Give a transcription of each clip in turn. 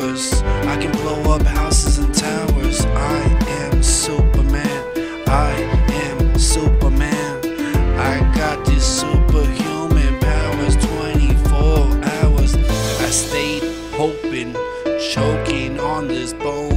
I can blow up houses and towers. I am Superman. I am Superman. I got these superhuman powers 24 hours. I stayed hoping, choking on this bone.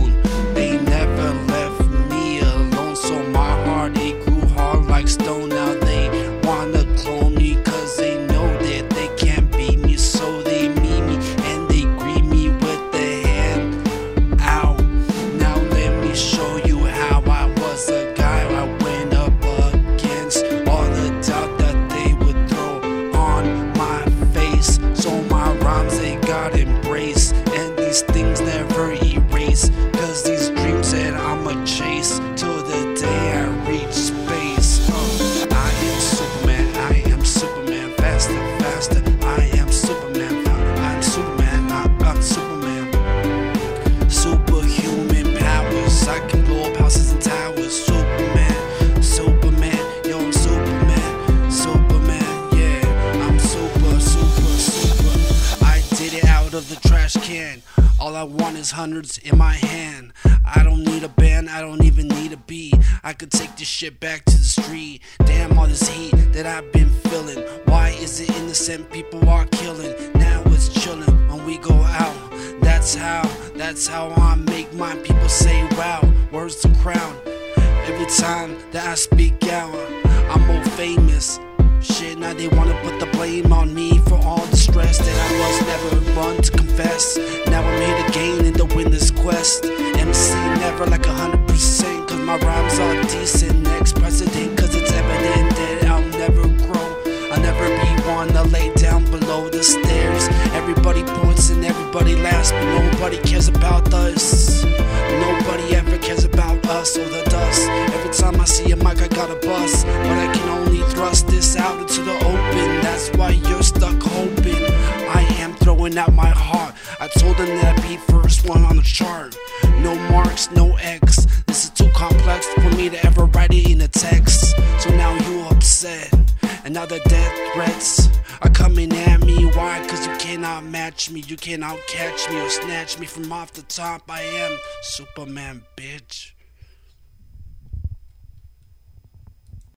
Can. All I want is hundreds in my hand. I don't need a band, I don't even need a beat. I could take this shit back to the street. Damn, all this heat that I've been feeling. Why is it innocent people are killing? Now it's chilling when we go out. That's how, that's how I make my people say wow. Words to crown. Every time that I speak out, I'm more famous. Shit, now they wanna put the blame on me for all the stress that I was never one to Now I'm here to gain and to win this quest. MC never like a hundred percent, cause my rhymes are decent. Next president, cause it's evident that I'll never grow. I'll never be one to lay down below the stairs. Everybody points and everybody laughs, but nobody cares about us. Nobody ever cares about us or the dust. Every time I see a mic, I got a bust. But I can only thrust this out into the open. That's why you're stuck hoping. I am throwing out my heart. I told them that I'd be first one on the chart. No marks, no X. This is too complex for me to ever write it in a text. So now you upset. And now the death threats are coming at me. Why? Cause you cannot match me. You cannot catch me or snatch me from off the top. I am Superman, bitch.